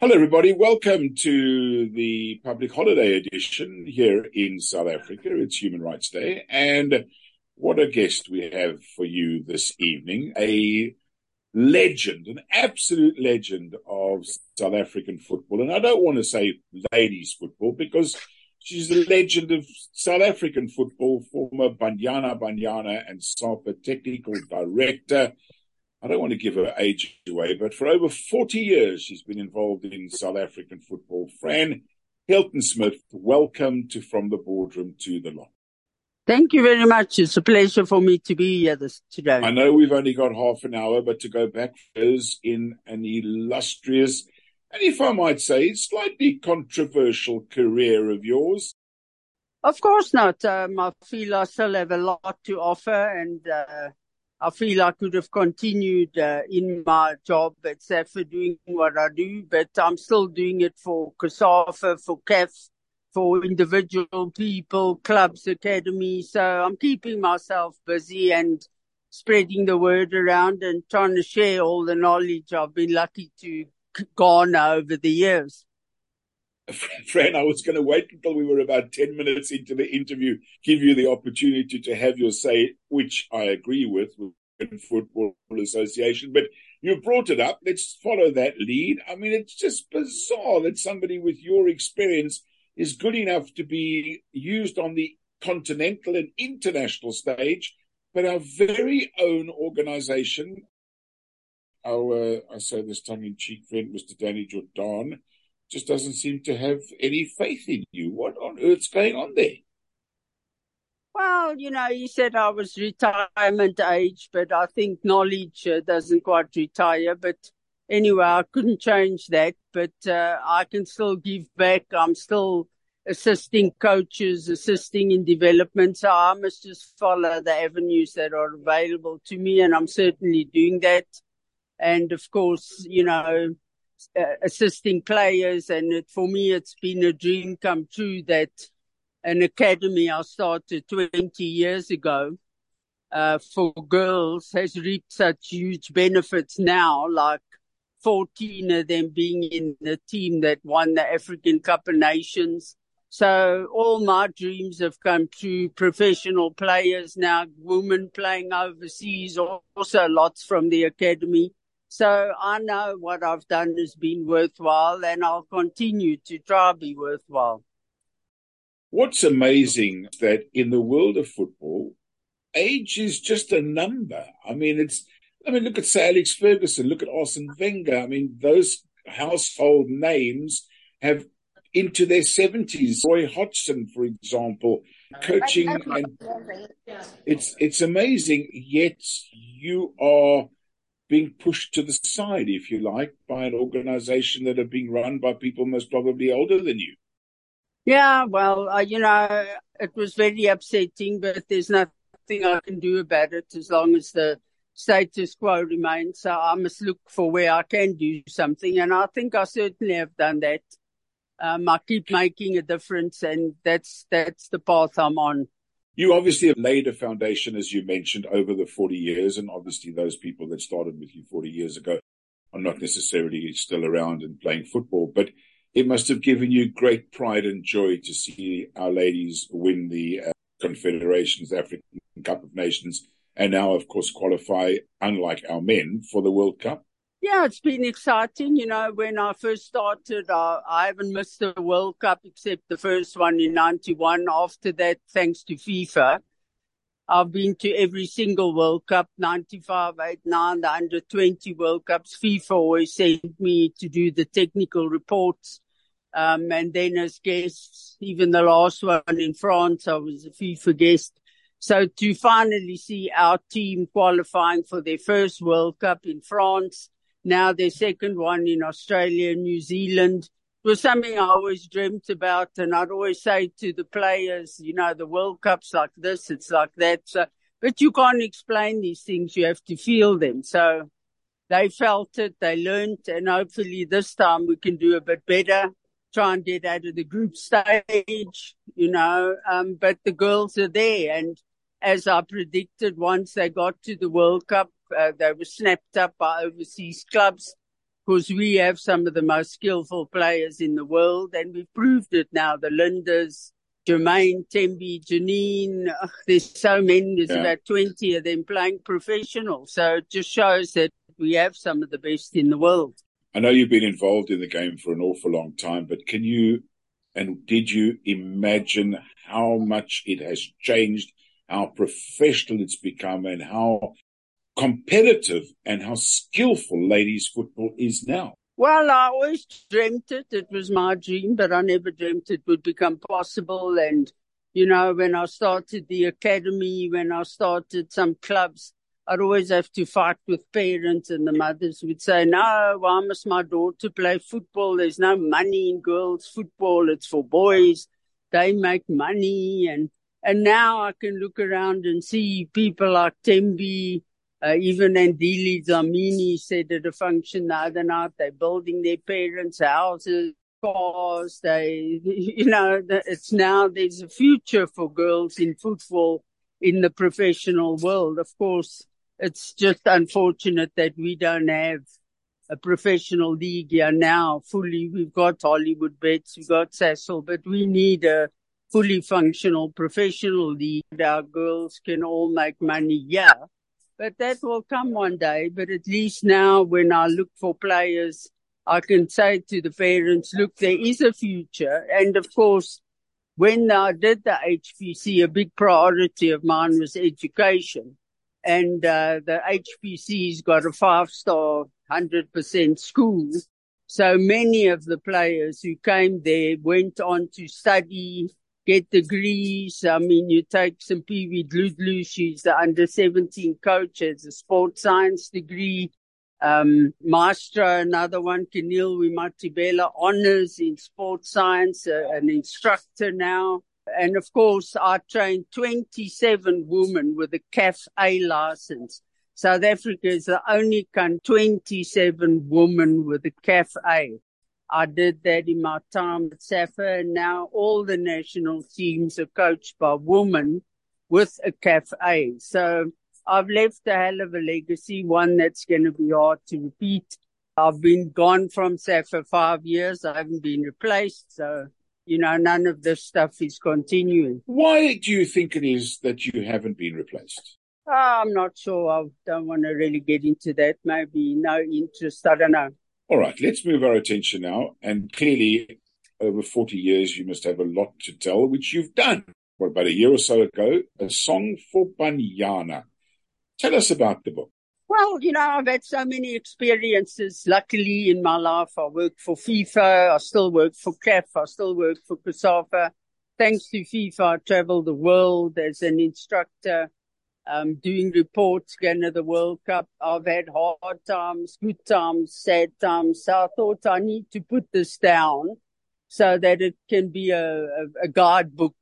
Hello, everybody. Welcome to the public holiday edition here in South Africa. It's Human Rights Day. And what a guest we have for you this evening. A legend, an absolute legend of South African football. And I don't want to say ladies football because she's a legend of South African football, former Banyana Banyana and SAFA technical director I don't want to give her age away, but for over 40 years, she's been involved in South African football. Fran Hilton Smith, welcome to From the Boardroom to the Lot. Thank you very much. It's a pleasure for me to be here this today. I know we've only got half an hour, but to go back is in an illustrious, and if I might say, slightly controversial career of yours. Of course not. Um, I feel I still have a lot to offer, and uh, I feel I could have continued uh, in my job at SAFA doing what I do, but I'm still doing it for COSAFA, for CAF, for individual people, clubs, academies. So I'm keeping myself busy and spreading the word around and trying to share all the knowledge I've been lucky to garner over the years. Fran, I was going to wait until we were about 10 minutes into the interview, give you the opportunity to have your say, which I agree with, with the Football Association. But you brought it up. Let's follow that lead. I mean, it's just bizarre that somebody with your experience is good enough to be used on the continental and international stage, but our very own organization, our, uh, I say this tongue in cheek friend, Mr. Danny Jordan, just doesn't seem to have any faith in you. What on earth's going on there? Well, you know, you said I was retirement age, but I think knowledge uh, doesn't quite retire. But anyway, I couldn't change that. But uh, I can still give back. I'm still assisting coaches, assisting in development. So I must just follow the avenues that are available to me, and I'm certainly doing that. And of course, you know, uh, assisting players. And it, for me, it's been a dream come true that an academy I started 20 years ago uh, for girls has reaped such huge benefits now, like 14 of them being in the team that won the African Cup of Nations. So all my dreams have come true. Professional players now, women playing overseas, also lots from the academy. So I know what I've done has been worthwhile and I'll continue to try to be worthwhile. What's amazing that in the world of football, age is just a number. I mean, it's, I mean, look at Sir Alex Ferguson, look at Arsene Wenger. I mean, those household names have into their 70s. Roy Hodgson, for example, coaching. And it's, it's amazing, yet you are being pushed to the side, if you like, by an organization that are being run by people most probably older than you. Yeah, well, uh, you know, it was very upsetting, but there's nothing I can do about it as long as the status quo remains. So I must look for where I can do something. And I think I certainly have done that. Um, I keep making a difference and that's, that's the path I'm on. You obviously have laid a foundation, as you mentioned, over the 40 years. And obviously those people that started with you 40 years ago are not necessarily still around and playing football, but it must have given you great pride and joy to see our ladies win the uh, Confederations African Cup of Nations and now, of course, qualify, unlike our men, for the World Cup. Yeah, it's been exciting. You know, when I first started, uh, I haven't missed the World Cup except the first one in 91. After that, thanks to FIFA, I've been to every single World Cup, 95, 8, 9, the under 20 World Cups. FIFA always sent me to do the technical reports. Um, and then as guests, even the last one in France, I was a FIFA guest. So to finally see our team qualifying for their first World Cup in France, now their second one in Australia, and New Zealand. It was something I always dreamt about. And I'd always say to the players, you know, the World Cup's like this, it's like that. So, but you can't explain these things. You have to feel them. So they felt it, they learned, and hopefully this time we can do a bit better. Try and get out of the group stage, you know. Um, but the girls are there, and as I predicted, once they got to the World Cup, uh, they were snapped up by overseas clubs because we have some of the most skillful players in the world, and we've proved it now. The Lindas, Jermaine, Tembi, Janine, ugh, there's so many, there's Yeah. about 20 of them playing professional. So it just shows that we have some of the best in the world. I know you've been involved in the game for an awful long time, but can you and did you imagine how much it has changed, how professional it's become, and how competitive and how skillful ladies football is now? Well, I always dreamt it. It was my dream, but I never dreamt it would become possible. And, you know, when I started the academy, when I started some clubs, I'd always have to fight with parents and the mothers would say, no, why must my daughter play football? There's no money in girls football. It's for boys. They make money. And, and now I can look around and see people like Tembi, uh, even Andile Dlamini said at a function the other night, they're building their parents' houses, cars. They, you know, it's now there's a future for girls in football in the professional world. Of course, it's just unfortunate that we don't have a professional league here now fully. We've got Hollywood bets, we've got Sasol, but we need a fully functional professional league. Our girls can all make money yeah. But that will come one day. But at least now when I look for players, I can say to the parents, look, there is a future. And of course, when I did the HPC, a big priority of mine was education. And uh, the HPC's got a five star, 100% school. So many of the players who came there went on to study, get degrees. I mean, you take Simphiwe Dludlu, she's the under 17 coach, has a sports science degree. Um, Maestro, another one, Kenil Wimatibela, honors in sports science, uh, an instructor now. And of course, I trained 27 women with a CAF A license. South Africa is the only country, 27 women with a CAF A. I did that in my time at SAFA and now all the national teams are coached by women with a CAF A. So I've left a hell of a legacy, one that's going to be hard to repeat. I've been gone from SAFA five years. I haven't been replaced. So, you know, none of this stuff is continuing. Why do you think it is that you haven't been replaced? Oh, I'm not sure. I don't want to really get into that. Maybe no interest. I don't know. All right, let's move our attention now. And clearly, over 40 years, you must have a lot to tell, which you've done. What, about a year or so ago, a song for Banyana. Tell us about the book. Well, you know, I've had so many experiences. Luckily, in my life, I worked for FIFA. I still work for CAF. I still work for COSAFA. Thanks to FIFA, I traveled the world as an instructor um, doing reports again of the World Cup. I've had hard times, good times, sad times. So I thought I need to put this down so that it can be a, a, a guidebook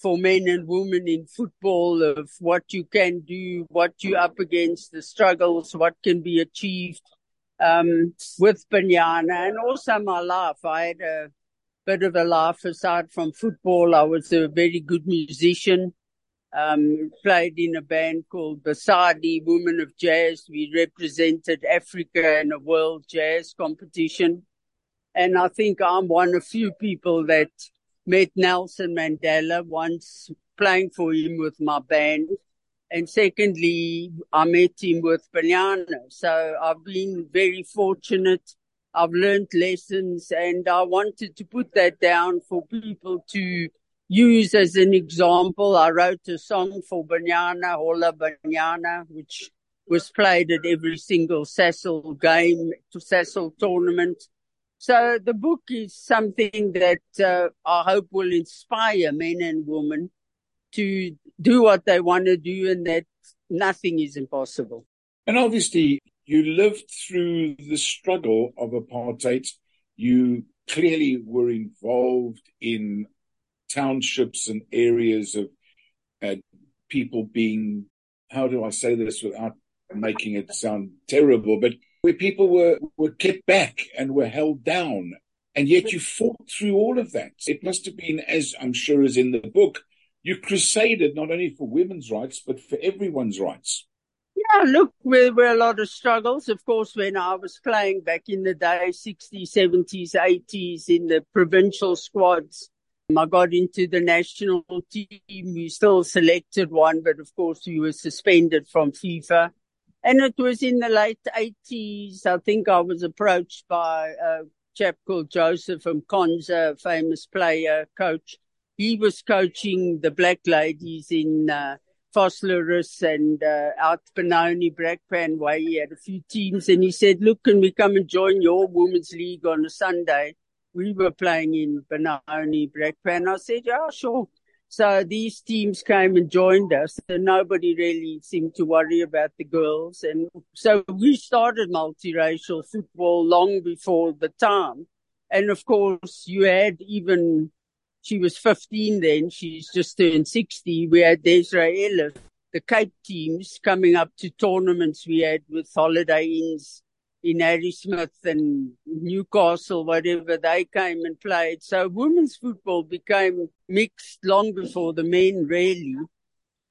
for men and women in football of what you can do, what you're up against, the struggles, what can be achieved um, with Banyana and also my life. I had a bit of a life aside from football. I was a very good musician um, played in a band called Basadi, Women of Jazz. We represented Africa in a world jazz competition. And I think I'm one of few people that met Nelson Mandela once playing for him with my band. And secondly, I met him with Banyana. So I've been very fortunate. I've learned lessons and I wanted to put that down for people to use as an example. I wrote a song for Banyana, Hola Banyana, which was played at every single Sasol game, Sasol tournament. So the book is something that uh, I hope will inspire men and women to do what they want to do and that nothing is impossible. And obviously, you lived through the struggle of apartheid. You clearly were involved in townships and areas of uh, people being, how do I say this without making it sound terrible, but where people were, were kept back and were held down. And yet you fought through all of that. It must have been, as I'm sure is in the book, you crusaded not only for women's rights, but for everyone's rights. Yeah, look, there were a lot of struggles. Of course, when I was playing back in the day, 60s, 70s, 80s, in the provincial squads, I got into the national team. We still selected one, but of course, we were suspended from FIFA. And it was in the late 80s. I think I was approached by a chap called Joseph Mkonza, a famous player, coach. He was coaching the black ladies in uh, Vosloorus and uh, out Benoni, Brakpan way. He had a few teams and he said, look, can we come and join your women's league on a Sunday? We were playing in Benoni, Brakpan. I said, yeah, sure. So these teams came and joined us and nobody really seemed to worry about the girls. And so we started multiracial football long before the time. And of course you had even she was 15 then. She's just turned 60. We had Desiree Ellis, the Cape teams coming up to tournaments we had with Holiday Inns in Harrismith and Newcastle, whatever. They came and played. So women's football became mixed long before the men really.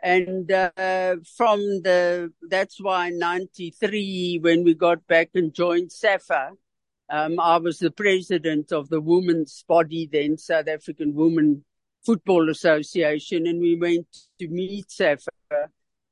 And uh, from the, that's why in 93, when we got back and joined SAFA, um, I was the president of the women's body then, South African Women Football Association, and we went to meet SAFA.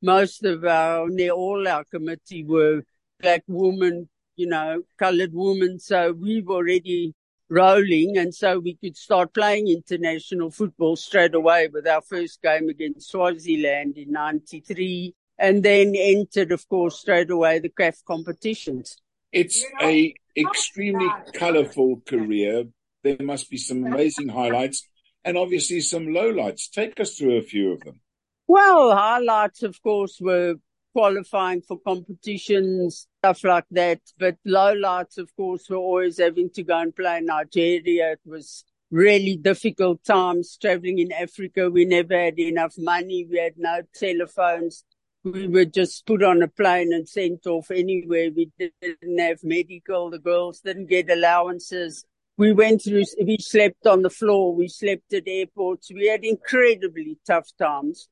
Most of our, near all our committee were black women, you know, colored women. So we were already rolling. And so we could start playing international football straight away with our first game against Swaziland in 93 and then entered, of course, straight away the CAF competitions. It's a extremely colourful career. There must be some amazing highlights and obviously some lowlights. Take us through a few of them. Well, highlights, of course, were qualifying for competitions, stuff like that. But lowlights, of course, were always having to go and play in Nigeria. It was really difficult times traveling in Africa. We never had enough money. We had no telephones we were just put on a plane and sent off anywhere. We didn't have medical. The girls didn't get allowances. We went through, we slept on the floor. We slept at airports. We had incredibly tough times.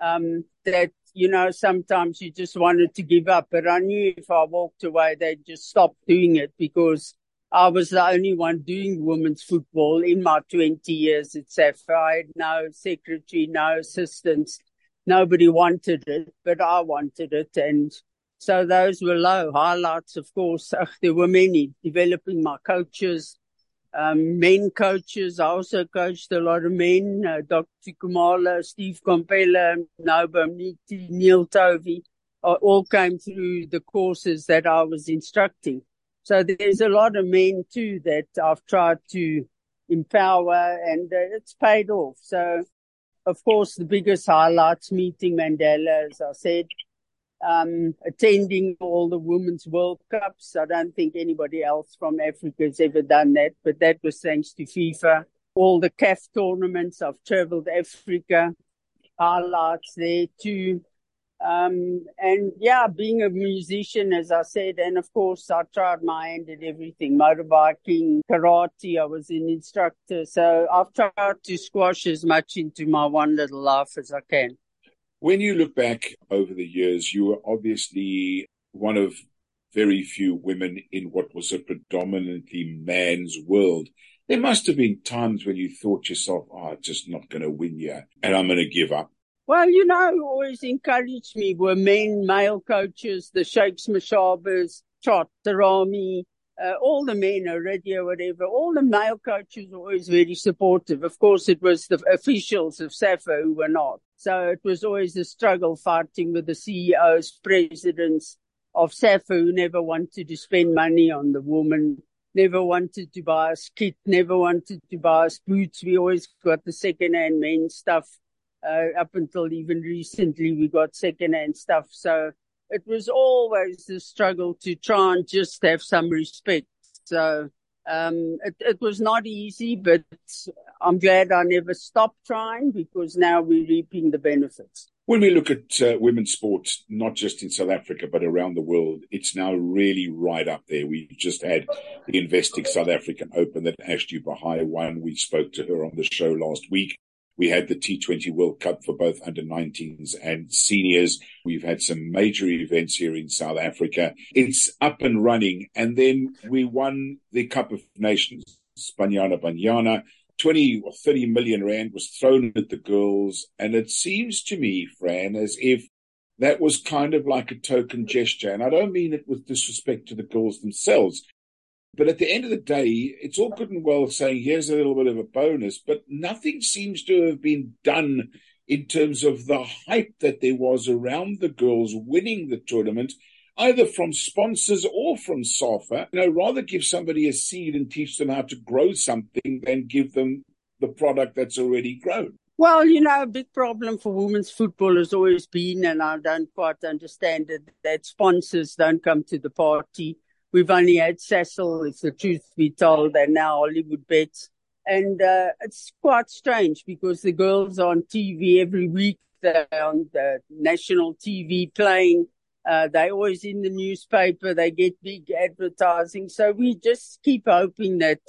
Um, that, you know, sometimes you just wanted to give up, but I knew if I walked away, they'd just stop doing it because I was the only one doing women's football in my 20 years at SAFA. I had no secretary, no assistants nobody wanted it, but I wanted it. And so those were low highlights. Of course, ugh, there were many developing my coaches, um, men coaches. I also coached a lot of men, uh, Dr. Khumalo, Steve Komphela, Mniti, Neil Tovey, uh, all came through the courses that I was instructing. So there's a lot of men too that I've tried to empower and uh, it's paid off. So of course, the biggest highlights meeting Mandela, as I said, um, attending all the Women's World Cups. I don't think anybody else from Africa has ever done that, but that was thanks to FIFA. All the CAF tournaments, I've traveled Africa, highlights there too. Um, and yeah, being a musician, as I said, and of course, I tried my hand at everything motorbiking, karate. I was an instructor. So I've tried to squash as much into my one little life as I can. When you look back over the years, you were obviously one of very few women in what was a predominantly man's world. There must have been times when you thought yourself, oh, I'm just not going to win here and I'm going to give up. Well, you know, who always encouraged me were men, male coaches, the Shakes Mashabas, Trot, Rami, uh, all the men, radio, whatever, all the male coaches were always very supportive. Of course, it was the officials of SAFA who were not. So it was always a struggle fighting with the CEOs, presidents of SAFA who never wanted to spend money on the woman, never wanted to buy us kit, never wanted to buy us boots. We always got the second-hand men's stuff uh, up until even recently, we got second-hand stuff. So it was always a struggle to try and just have some respect. So um, it, it was not easy, but I'm glad I never stopped trying because now we're reaping the benefits. When we look at uh, women's sports, not just in South Africa, but around the world, it's now really right up there. We just had the Investec South African Open that Ashleigh Buhai won. We spoke to her on the show last week. We had the T20 World Cup for both under 19s and seniors. We've had some major events here in South Africa. It's up and running. And then we won the Cup of Nations, Banyana Banyana. 20 or 30 million rand was thrown at the girls. And it seems to me, Fran, as if that was kind of like a token gesture. And I don't mean it with disrespect to the girls themselves. But at the end of the day, it's all good and well saying, here's a little bit of a bonus, but nothing seems to have been done in terms of the hype that there was around the girls winning the tournament, either from sponsors or from SAFA. You know, rather give somebody a seed and teach them how to grow something than give them the product that's already grown. Well, you know, a big problem for women's football has always been, and I don't quite understand it, that sponsors don't come to the party. We've only had Sasol, if the truth be told, and now Hollywood Bets. And uh, it's quite strange because the girls are on TV every week. They're on the national TV playing. Uh, they're always in the newspaper. They get big advertising. So we just keep hoping that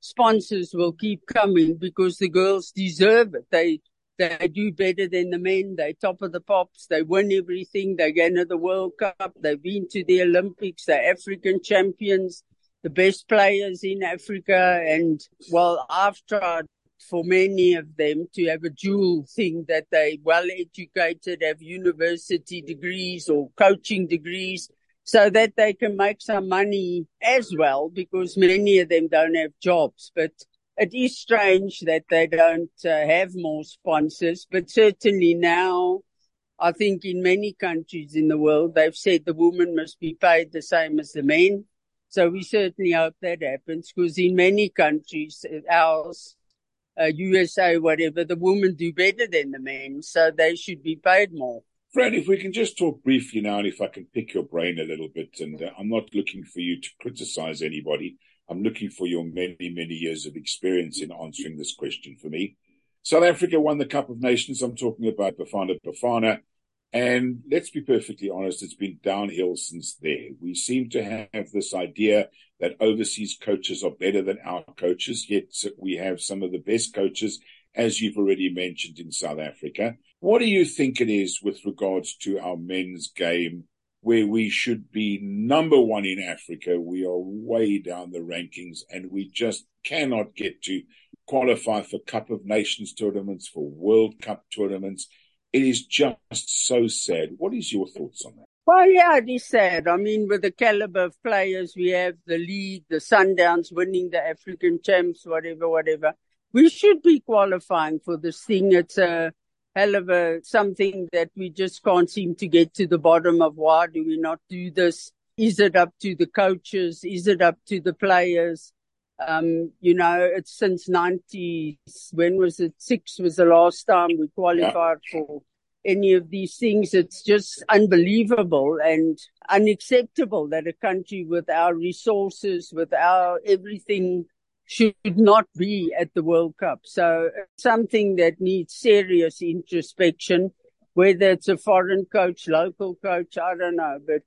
sponsors will keep coming because the girls deserve it. They they do better than the men. They top of the pops. They win everything. They go to the World Cup. They've been to the Olympics. They're African champions, the best players in Africa. And well, I've tried for many of them to have a dual thing that they well educated, have university degrees or coaching degrees so that they can make some money as well because many of them don't have jobs. But it is strange that they don't uh, have more sponsors, but certainly now, I think in many countries in the world, they've said the woman must be paid the same as the men. So we certainly hope that happens because in many countries, ours, uh, USA, whatever, the women do better than the men. So they should be paid more. Fran, if we can just talk briefly now, and if I can pick your brain a little bit, and uh, I'm not looking for you to criticize anybody. I'm looking for your many, many years of experience in answering this question for me. South Africa won the Cup of Nations. I'm talking about Bafana Bafana. And let's be perfectly honest, it's been downhill since there. We seem to have this idea that overseas coaches are better than our coaches, yet we have some of the best coaches as you've already mentioned in South Africa. What do you think it is with regards to our men's game where we should be number one in Africa? We are way down the rankings and we just cannot get to qualify for Cup of Nations tournaments, for World Cup tournaments. It is just so sad. What is your thoughts on that? Well, yeah, it is sad. I mean, with the caliber of players we have, the league, the Sundowns winning the African champs, whatever, whatever we should be qualifying for this thing. It's a hell of a something that we just can't seem to get to the bottom of. Why do we not do this? Is it up to the coaches? Is it up to the players? Um, you know, it's since 90, when was it? Six was the last time we qualified yeah. for any of these things. It's just unbelievable and unacceptable that a country with our resources, with our everything should not be at the World Cup. So uh, something that needs serious introspection, whether it's a foreign coach, local coach, I don't know, but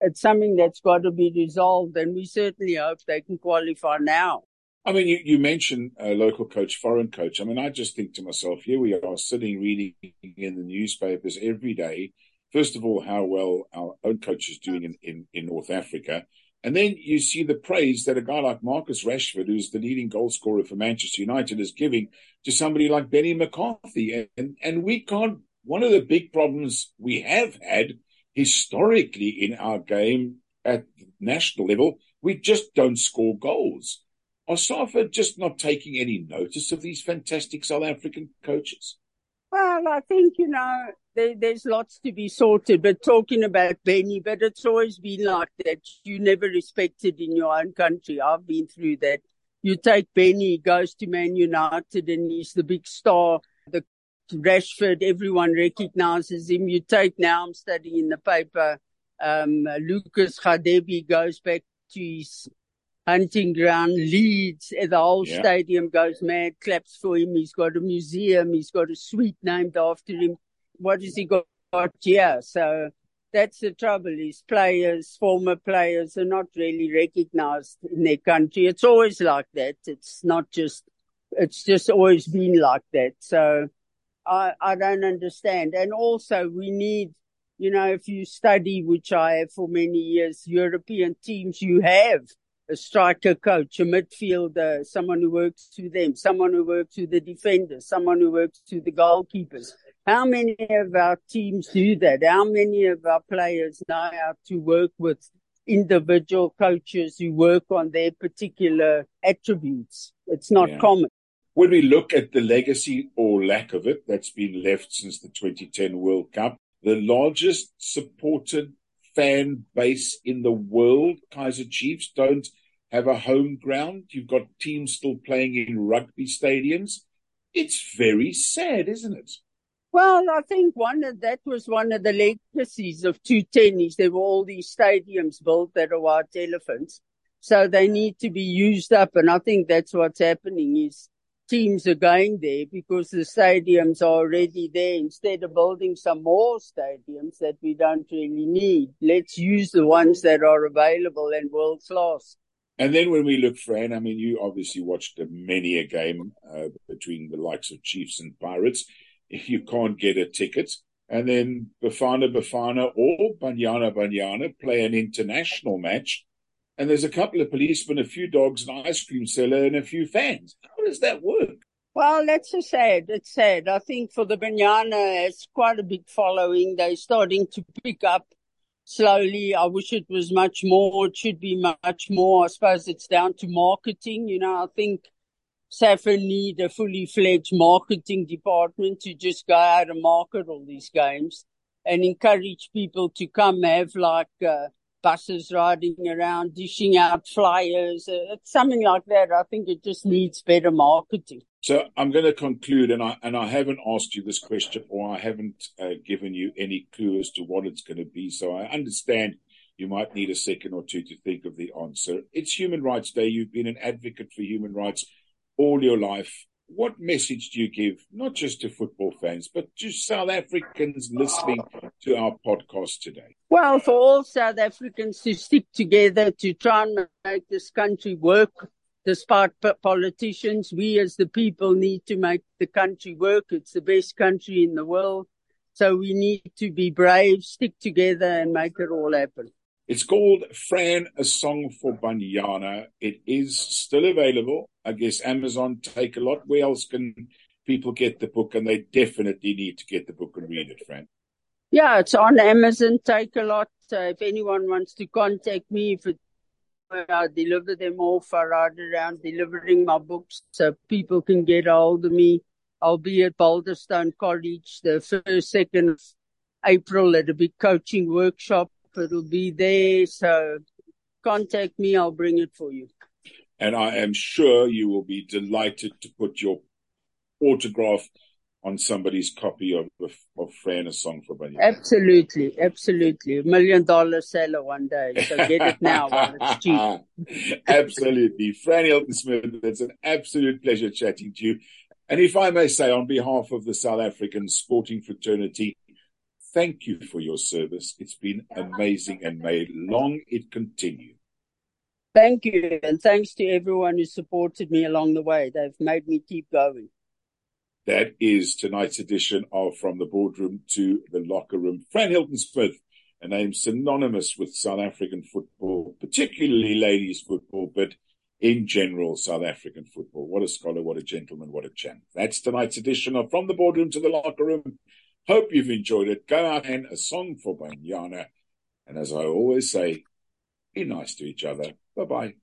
it's something that's got to be resolved. And we certainly hope they can qualify now. I mean, you, you mentioned a local coach, foreign coach. I mean, I just think to myself, here we are sitting reading in the newspapers every day. First of all, how well our own coach is doing in, in, in North Africa. And then you see the praise that a guy like Marcus Rashford, who's the leading goal scorer for Manchester United, is giving to somebody like Benny McCarthy. And, and we can't, one of the big problems we have had historically in our game at national level, we just don't score goals. Are SAFA just not taking any notice of these fantastic South African coaches? Well, I think, you know, there, there's lots to be sorted, but talking about Benny, but it's always been like that. You never respected in your own country. I've been through that. You take Benny, goes to Man United and he's the big star. The Rashford, everyone recognizes him. You take now, I'm studying in the paper, um, Lucas Radebe goes back to his hunting ground, Leeds, the whole yeah. stadium goes mad, claps for him. He's got a museum. He's got a suite named after him what has he got here? So that's the trouble is players, former players are not really recognized in their country. It's always like that. It's not just, it's just always been like that. So I, I don't understand. And also we need, you know, if you study, which I have for many years, European teams, you have a striker coach, a midfielder, someone who works to them, someone who works to the defenders, someone who works to the goalkeepers. How many of our teams do that? How many of our players know how to work with individual coaches who work on their particular attributes? It's not Yeah. common. When we look at the legacy or lack of it that's been left since the 2010 World Cup, the largest supported fan base in the world, Kaiser Chiefs, don't have a home ground. You've got teams still playing in rugby stadiums. It's very sad, isn't it? Well, I think one of that was one of the legacies of two tennis. There were all these stadiums built that are white elephants. So they need to be used up. And I think that's what's happening is teams are going there because the stadiums are already there. Instead of building some more stadiums that we don't really need, let's use the ones that are available and world class. And then when we look, Fran, I mean, you obviously watched many a game uh, between the likes of Chiefs and Pirates. If you can't get a ticket, and then Bafana Bafana or Banyana Banyana play an international match, and there's a couple of policemen, a few dogs, an ice cream seller, and a few fans. How does that work? Well, that's a sad. It's sad. I think for the Banyana, it's quite a big following. They're starting to pick up slowly. I wish it was much more. It should be much more. I suppose it's down to marketing. You know, I think SAFA need a fully fledged marketing department to just go out and market all these games and encourage people to come have like uh, buses riding around, dishing out flyers, uh, something like that. I think it just needs better marketing. So I'm going to conclude, and I and I haven't asked you this question, or I haven't uh, given you any clue as to what it's going to be. So I understand you might need a second or two to think of the answer. It's Human Rights Day. You've been an advocate for human rights all your life. What message do you give, not just to football fans, but to South Africans listening to our podcast today? Well, for all South Africans to stick together to try and make this country work, despite politicians, we as the people need to make the country work. It's the best country in the world. So we need to be brave, stick together and make it all happen. It's called Fran, a song for Banyana. It is still available. I guess Amazon Takealot. Where else can people get the book? And they definitely need to get the book and read it, Fran. Yeah, it's on Amazon. Takealot. Uh, if anyone wants to contact me, if it, I deliver them off, I ride around delivering my books so people can get a hold of me. I'll be at Boulderstone College the first, second of April at a big coaching workshop. It'll be there. So contact me. I'll bring it for you. And I am sure you will be delighted to put your autograph on somebody's copy of, of, of Fran, a song for Banyana. Absolutely. Absolutely. A million dollar seller one day. So get it now while it's cheap. absolutely. Fran Hilton Smith, it's an absolute pleasure chatting to you. And if I may say, on behalf of the South African sporting fraternity, thank you for your service. It's been amazing and may long it continue. Thank you. And thanks to everyone who supported me along the way. They've made me keep going. That is tonight's edition of From the Boardroom to the Locker Room. Fran Hilton Smith, a name synonymous with South African football, particularly ladies football, but in general, South African football. What a scholar, what a gentleman, what a champ. That's tonight's edition of From the Boardroom to the Locker Room. Hope you've enjoyed it. Go out and a song for Banyana. And as I always say, be nice to each other. Bye bye.